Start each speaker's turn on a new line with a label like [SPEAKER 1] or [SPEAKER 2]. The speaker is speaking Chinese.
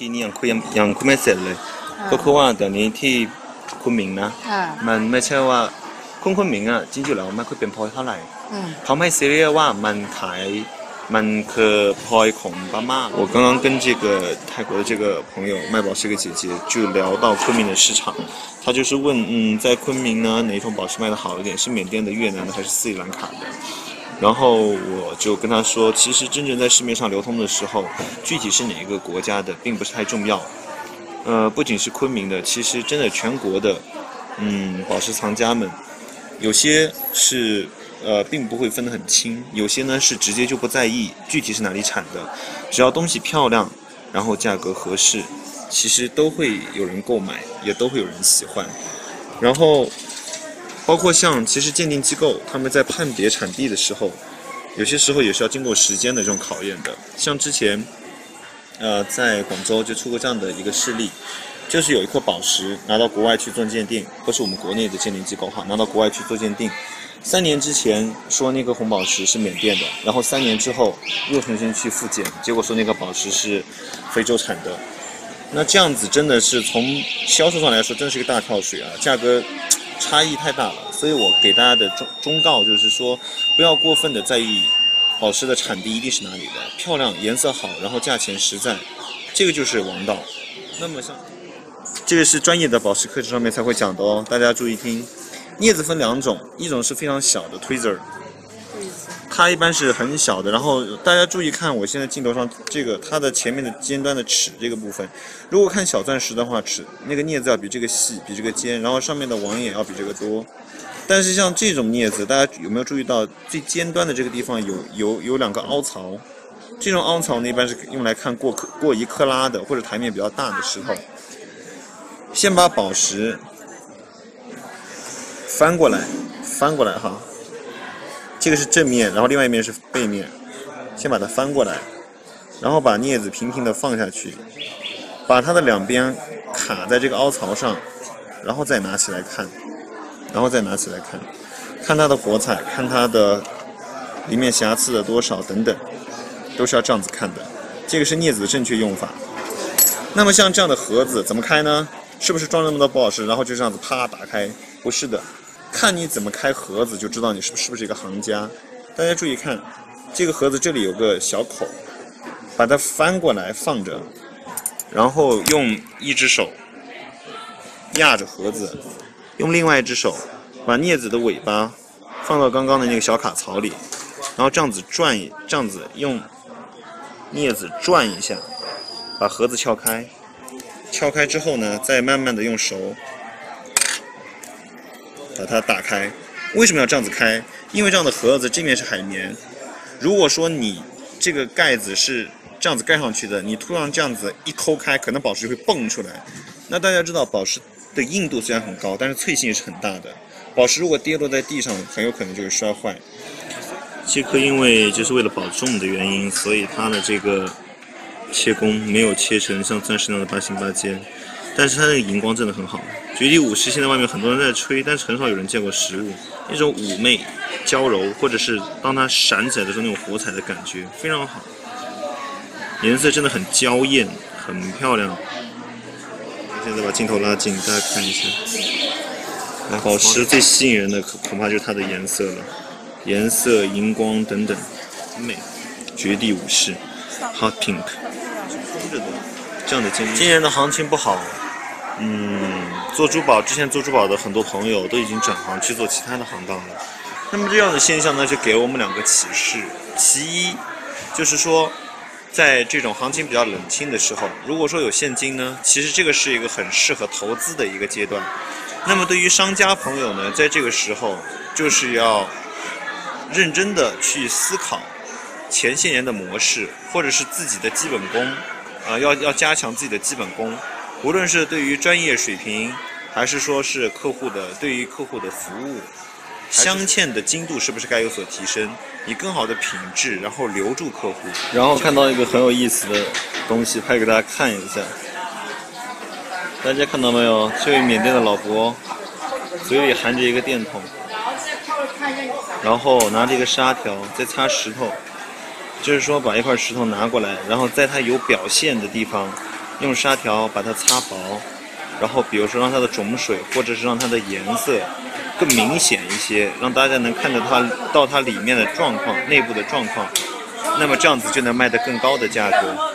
[SPEAKER 1] 几年养昆养昆蛮少了，包括ว่าตอนนี้ที่คุณหมิงนะ
[SPEAKER 2] อ่า
[SPEAKER 1] มันไม่ใช่ว่าคุณคุณหมิงอ่ะจริงๆแล้วไม่ค่อยเป็นพลอยเท่าไหร่
[SPEAKER 2] อืม
[SPEAKER 1] เขาไม่ซีเรียสว่ามันขายมันคือพลอยของ巴妈。我刚刚跟这个泰国的这个朋友卖宝石的姐姐就聊到昆明的市场，她就是问，嗯，在昆明呢哪一种宝石卖的好一点？是缅甸的、越南的还是斯里兰卡的？ 然后我就跟他说，其实真正在市面上流通的时候，具体是哪一个国家的，并不是太重要。呃，不仅是昆明的，其实真的全国的，嗯，宝石藏家们，有些是呃并不会分得很清，有些呢是直接就不在意具体是哪里产的，只要东西漂亮，然后价格合适，其实都会有人购买，也都会有人喜欢。然后包括像其实鉴定机构他们在判别产地的时候，有些时候也是要经过时间的这种考验的。像之前呃在广州就出过这样的一个事例。就是有一颗宝石拿到国外去做鉴定，不是我们国内的鉴定机构哈，拿到国外去做鉴定。三年之前说那个红宝石是缅甸的，然后三年之后又重新去复检，结果说那个宝石是非洲产的。那这样子真的是从销售上来说，真是一个大跳水啊，价格差异太大了。所以我给大家的忠忠告就是说，不要过分的在意宝石的产地一定是哪里的，漂亮、颜色好，然后价钱实在，这个就是王道。那么像。这个是专业的宝石课程上面才会讲的哦，大家注意听。镊子分两种，一种是非常小的 tweezer，它一般是很小的。然后大家注意看，我现在镜头上这个它的前面的尖端的齿这个部分，如果看小钻石的话，齿那个镊子要比这个细，比这个尖，然后上面的网眼要比这个多。但是像这种镊子，大家有没有注意到最尖端的这个地方有有有两个凹槽？这种凹槽呢，一般是用来看过克过一克拉的或者台面比较大的石头。先把宝石翻过来，翻过来哈，这个是正面，然后另外一面是背面。先把它翻过来，然后把镊子平平的放下去，把它的两边卡在这个凹槽上，然后再拿起来看，然后再拿起来看，看它的火彩，看它的里面瑕疵的多少等等，都是要这样子看的。这个是镊子的正确用法。那么像这样的盒子怎么开呢？是不是装那么多宝石，然后就这样子啪打开？不是的，看你怎么开盒子就知道你是不是不是一个行家。大家注意看，这个盒子这里有个小口，把它翻过来放着，然后用一只手压着盒子，用另外一只手把镊子的尾巴放到刚刚的那个小卡槽里，然后这样子转，这样子用镊子转一下，把盒子撬开。撬开之后呢，再慢慢的用手把它打开。为什么要这样子开？因为这样的盒子这面是海绵。如果说你这个盖子是这样子盖上去的，你突然这样子一抠开，可能宝石就会蹦出来。那大家知道，宝石的硬度虽然很高，但是脆性是很大的。宝石如果跌落在地上，很有可能就会摔坏。这颗因为就是为了保重的原因，所以它的这个。切工没有切成像钻石那样的八星八尖，但是它那个荧光真的很好。绝地武士现在外面很多人在吹，但是很少有人见过实物。那种妩媚、娇柔，或者是当它闪起来的时候那种火彩的感觉非常好，颜色真的很娇艳，很漂亮。现在把镜头拉近，大家看一下。宝石最吸引人的恐恐怕就是它的颜色了，颜色、荧光等等，美。绝地武士，Hot Pink。这样的。今年的行情不好，嗯，做珠宝之前做珠宝的很多朋友都已经转行去做其他的行当了。那么这样的现象呢，就给我们两个启示。其一，就是说，在这种行情比较冷清的时候，如果说有现金呢，其实这个是一个很适合投资的一个阶段。那么对于商家朋友呢，在这个时候就是要认真的去思考前些年的模式，或者是自己的基本功。啊，要要加强自己的基本功，无论是对于专业水平，还是说是客户的对于客户的服务，镶嵌的精度是不是该有所提升，以更好的品质，然后留住客户。然后看到一个很有意思的东西，拍给大家看一下。大家看到没有？这位缅甸的老伯嘴里含着一个电筒，然后拿着一个砂条在擦石头。就是说，把一块石头拿过来，然后在它有表现的地方，用砂条把它擦薄，然后比如说让它的种水，或者是让它的颜色更明显一些，让大家能看到它到它里面的状况、内部的状况，那么这样子就能卖得更高的价格。